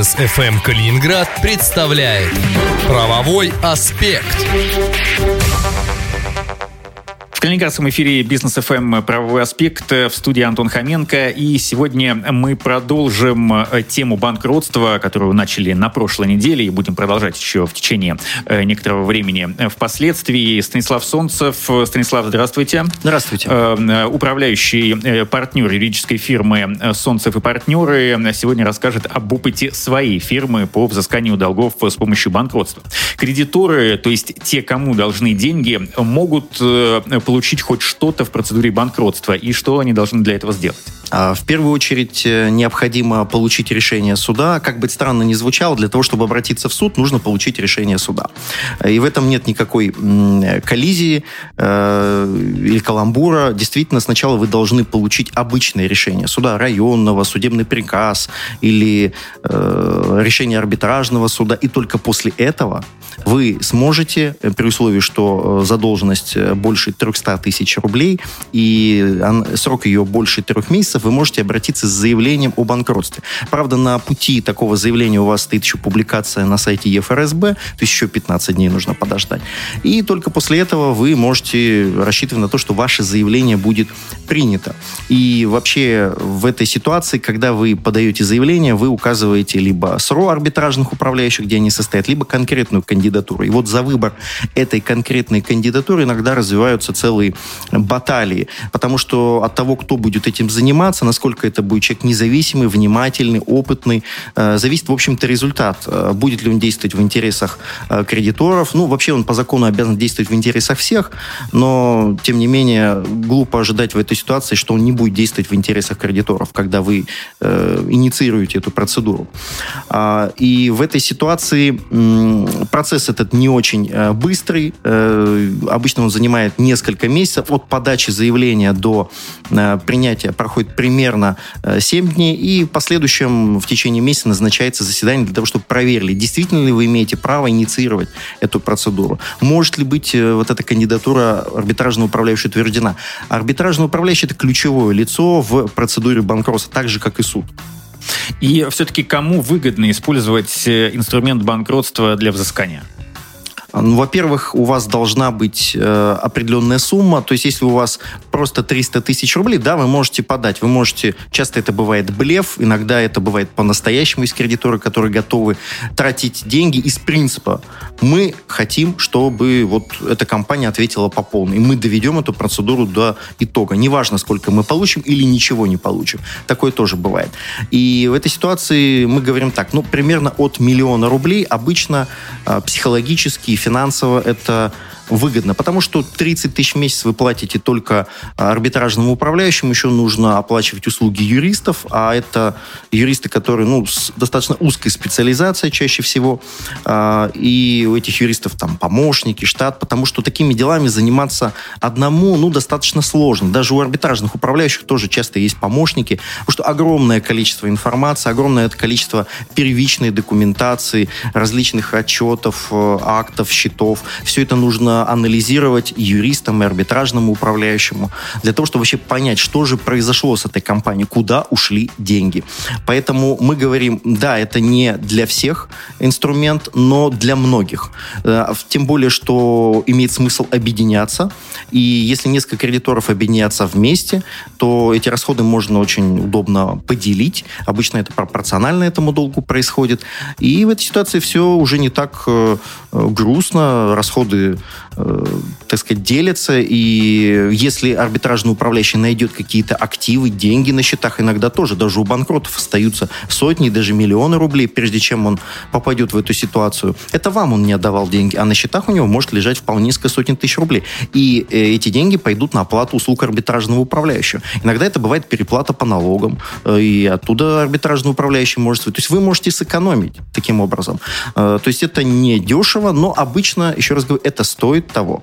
Бизнес FM Калининград представляет Правовой аспект. В Калининградском эфире Бизнес ФМ «Правовой аспект» в студии Антон Хоменко. И сегодня мы продолжим э, тему банкротства, которую начали на прошлой неделе и будем продолжать еще в течение э, некоторого времени впоследствии. Станислав Солнцев. Станислав, здравствуйте. Здравствуйте. Э, управляющий партнер юридической фирмы «Солнцев и партнеры» сегодня расскажет об опыте своей фирмы по взысканию долгов с помощью банкротства. Кредиторы, то есть те, кому должны деньги, могут получить хоть что-то в процедуре банкротства и что они должны для этого сделать? А, в первую очередь э, необходимо получить решение суда. Как бы странно ни звучало, для того, чтобы обратиться в суд, нужно получить решение суда. И в этом нет никакой коллизии э, или каламбура. Действительно, сначала вы должны получить обычное решение суда районного, судебный приказ или э, решение арбитражного суда. И только после этого вы сможете, при условии, что задолженность больше 300 тысяч рублей и срок ее больше трех месяцев, вы можете обратиться с заявлением о банкротстве. Правда, на пути такого заявления у вас стоит еще публикация на сайте ЕФРСБ, то есть еще 15 дней нужно подождать. И только после этого вы можете рассчитывать на то, что ваше заявление будет принято. И вообще в этой ситуации, когда вы подаете заявление, вы указываете либо СРО арбитражных управляющих, где они состоят, либо конкретную кандидатуру. И вот за выбор этой конкретной кандидатуры иногда развиваются целые баталии, потому что от того, кто будет этим заниматься, насколько это будет человек независимый, внимательный, опытный, э, зависит, в общем-то, результат. Э, будет ли он действовать в интересах э, кредиторов? Ну, вообще он по закону обязан действовать в интересах всех, но, тем не менее, глупо ожидать в этой ситуации, что он не будет действовать в интересах кредиторов, когда вы инициируете эту процедуру. А, и в этой ситуации процесс этот не очень быстрый. Обычно он занимает несколько месяцев. От подачи заявления до принятия проходит примерно э, 7 дней. И в последующем в течение месяца назначается заседание для того, чтобы проверили, действительно ли вы имеете право инициировать эту процедуру. Может ли быть э, вот эта кандидатура арбитражного управляющего утверждена? Арбитражный управляющий – это ключевое лицо в процедуре банкротства, так же, как и суд. И все-таки кому выгодно использовать э, инструмент банкротства для взыскания? Ну, во-первых, у вас должна быть э, определенная сумма. То есть, если у вас просто 300 тысяч рублей, да, вы можете подать. Вы можете... Часто это бывает блеф, иногда это бывает по-настоящему из кредиторы, которые готовы тратить деньги из принципа. Мы хотим, чтобы вот эта компания ответила по полной. Мы доведем эту процедуру до итога. Неважно, сколько мы получим или ничего не получим. Такое тоже бывает. И в этой ситуации мы говорим так, ну, примерно от миллиона рублей обычно э, психологически финансово это выгодно, потому что 30 тысяч в месяц вы платите только арбитражному управляющему, еще нужно оплачивать услуги юристов, а это юристы, которые ну, с достаточно узкой специализацией чаще всего, а, и у этих юристов там помощники, штат, потому что такими делами заниматься одному ну, достаточно сложно. Даже у арбитражных управляющих тоже часто есть помощники, потому что огромное количество информации, огромное количество первичной документации, различных отчетов, э, актов, счетов, все это нужно анализировать юристам и арбитражному управляющему, для того, чтобы вообще понять, что же произошло с этой компанией, куда ушли деньги. Поэтому мы говорим, да, это не для всех инструмент, но для многих. Э, тем более, что имеет смысл объединяться. И если несколько кредиторов объединятся вместе, то эти расходы можно очень удобно поделить. Обычно это пропорционально этому долгу происходит. И в этой ситуации все уже не так э, грустно. Расходы Э, так сказать, делятся, и если арбитражный управляющий найдет какие-то активы, деньги на счетах, иногда тоже, даже у банкротов остаются сотни, даже миллионы рублей, прежде чем он попадет в эту ситуацию. Это вам он не отдавал деньги, а на счетах у него может лежать вполне несколько сотен тысяч рублей. И э, эти деньги пойдут на оплату услуг арбитражного управляющего. Иногда это бывает переплата по налогам, э, и оттуда арбитражный управляющий может... То есть вы можете сэкономить таким образом. То есть это не дешево, но обычно, еще раз говорю, это стоит того.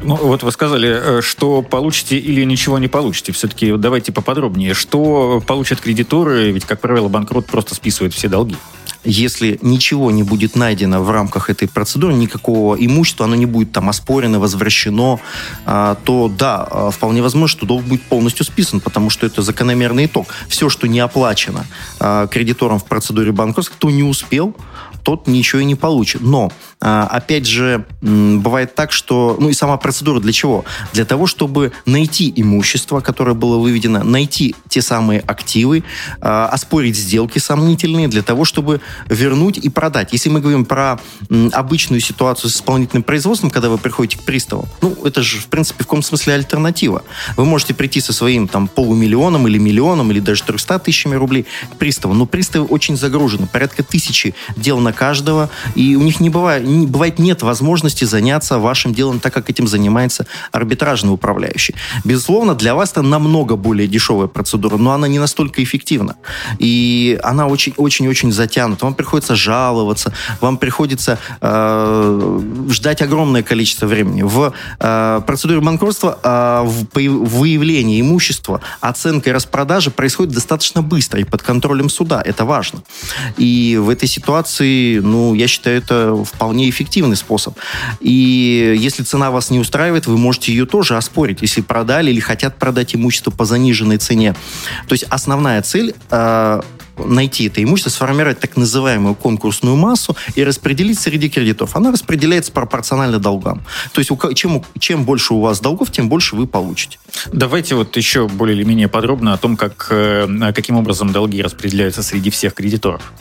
Ну, вот вы сказали, э, что получите или ничего не получите. Все-таки давайте поподробнее. Что получат кредиторы? Ведь, как правило, банкрот просто списывает все долги. Если ничего не будет найдено в рамках этой процедуры, никакого имущества, оно не будет там оспорено, возвращено, а, то да, а, вполне возможно, что долг будет полностью списан, потому что это закономерный итог. Все, что не оплачено а, кредитором в процедуре банкротства, кто не успел, тот ничего и не получит. Но, опять же, бывает так, что... Ну и сама процедура для чего? Для того, чтобы найти имущество, которое было выведено, найти те самые активы, оспорить сделки сомнительные, для того, чтобы вернуть и продать. Если мы говорим про обычную ситуацию с исполнительным производством, когда вы приходите к приставу, ну, это же, в принципе, в каком смысле альтернатива. Вы можете прийти со своим там полумиллионом или миллионом, или даже 300 тысячами рублей к приставу, но приставы очень загружены. Порядка тысячи дел на каждого, и у них не бывает, бывает нет возможности заняться вашим делом так, как этим занимается арбитражный управляющий. Безусловно, для вас это намного более дешевая процедура, но она не настолько эффективна. И она очень-очень-очень затянута. Вам приходится жаловаться, вам приходится э, ждать огромное количество времени. В э, процедуре банкротства э, в, выявление имущества, оценка и распродажа происходит достаточно быстро и под контролем суда. Это важно. И в этой ситуации ну, я считаю, это вполне эффективный способ. И если цена вас не устраивает, вы можете ее тоже оспорить, если продали или хотят продать имущество по заниженной цене. То есть основная цель э, найти это имущество, сформировать так называемую конкурсную массу и распределить среди кредиторов. Она распределяется пропорционально долгам. То есть чем, чем больше у вас долгов, тем больше вы получите. Давайте вот еще более или менее подробно о том, как, э, каким образом долги распределяются среди всех кредиторов.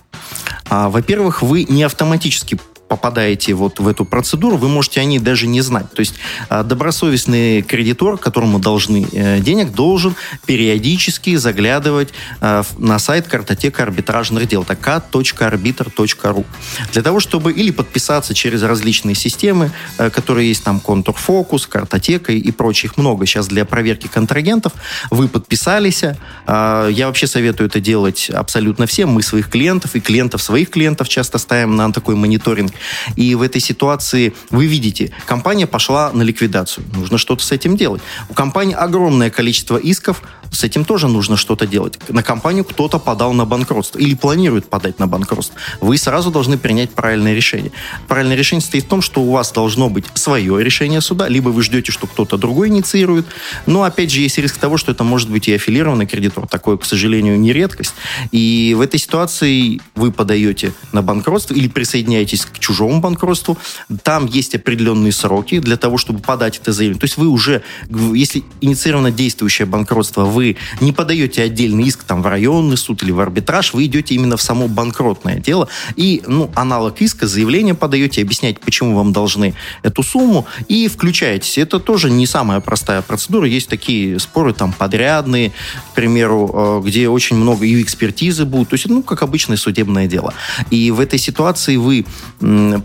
А, во-первых, вы не автоматически попадаете вот в эту процедуру, вы можете о ней даже не знать. То есть а, добросовестный кредитор, которому должны э, денег, должен периодически заглядывать а, на сайт картотека арбитражных дел, это k.arbitr.ru. Для того, чтобы или подписаться через различные системы, э, которые есть там контурфокус, картотека и прочих много сейчас для проверки контрагентов, вы подписались. Я вообще советую это делать абсолютно всем. Мы своих клиентов и клиентов своих клиентов часто ставим на такой мониторинг. И в этой ситуации вы видите, компания пошла на ликвидацию. Нужно что-то с этим делать. У компании огромное количество исков, с этим тоже нужно что-то делать. На компанию кто-то подал на банкротство или планирует подать на банкротство. Вы сразу должны принять правильное решение. Правильное решение состоит в том, что у вас должно быть свое решение суда, либо вы ждете, что кто-то другой инициирует. Но, опять же, есть риск того, что это может быть и аффилированный кредитор. Такое, к сожалению, не редкость. И в этой ситуации вы подаете на банкротство или присоединяетесь к чужому банкротству. Там есть определенные сроки для того, чтобы подать это заявление. То есть вы уже, если инициировано действующее банкротство, вы вы не подаете отдельный иск там, в районный суд или в арбитраж, вы идете именно в само банкротное дело и ну, аналог иска, заявление подаете, объясняете, почему вам должны эту сумму и включаетесь. Это тоже не самая простая процедура. Есть такие споры там подрядные, к примеру, э, где очень много и экспертизы будут. То есть, ну, как обычное судебное дело. И в этой ситуации вы,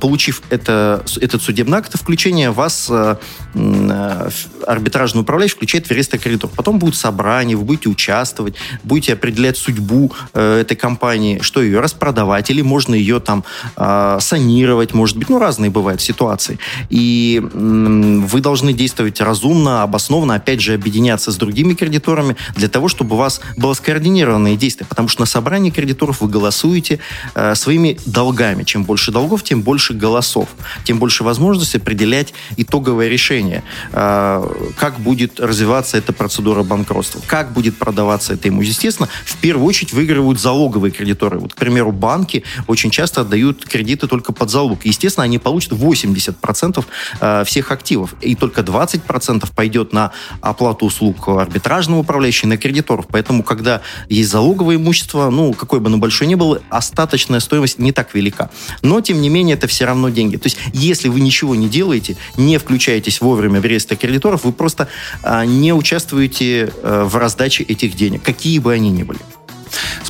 получив это, этот судебный акт, включение вас э, э, арбитражный управляющий включает в реестр кредиторов. Потом будет собрание компании, вы будете участвовать, будете определять судьбу э, этой компании, что ее распродавать, или можно ее там э, санировать, может быть, ну, разные бывают ситуации. И э, вы должны действовать разумно, обоснованно, опять же, объединяться с другими кредиторами для того, чтобы у вас было скоординированное действие, потому что на собрании кредиторов вы голосуете э, своими долгами. Чем больше долгов, тем больше голосов, тем больше возможности определять итоговое решение, э, как будет развиваться эта процедура банкротства как будет продаваться это ему. Естественно, в первую очередь выигрывают залоговые кредиторы. Вот, к примеру, банки очень часто отдают кредиты только под залог. Естественно, они получат 80% э, всех активов. И только 20% пойдет на оплату услуг арбитражного управляющего, на кредиторов. Поэтому, когда есть залоговое имущество, ну, какой бы оно большое ни было, остаточная стоимость не так велика. Но, тем не менее, это все равно деньги. То есть, если вы ничего не делаете, не включаетесь вовремя в реестр кредиторов, вы просто а, не участвуете а, в раздаче этих денег, какие бы они ни были.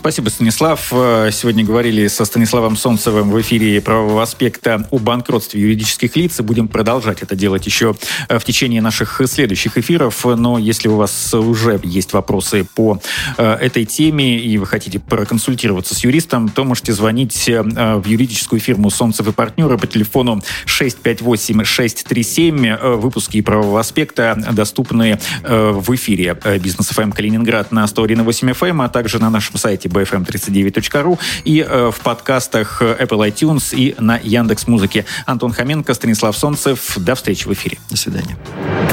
Спасибо, Станислав. Э, сегодня говорили со Станиславом Солнцевым в эфире правового аспекта о банкротстве юридических лиц. И будем продолжать это делать еще э, в течение наших следующих эфиров. Но если у вас уже есть вопросы по э, этой теме и вы хотите проконсультироваться с юристом, то можете звонить в юридическую фирму Солнцев и партнеры по телефону 658-637. Выпуски правового аспекта доступны в эфире Бизнес ФМ Калининград на 101.8 FM, а также на нашем нашем сайте bfm39.ru и э, в подкастах Apple iTunes и на Яндекс Музыке. Антон Хоменко, Станислав Солнцев. До встречи в эфире. До свидания.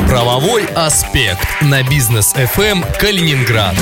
Правовой аспект на бизнес FM Калининград.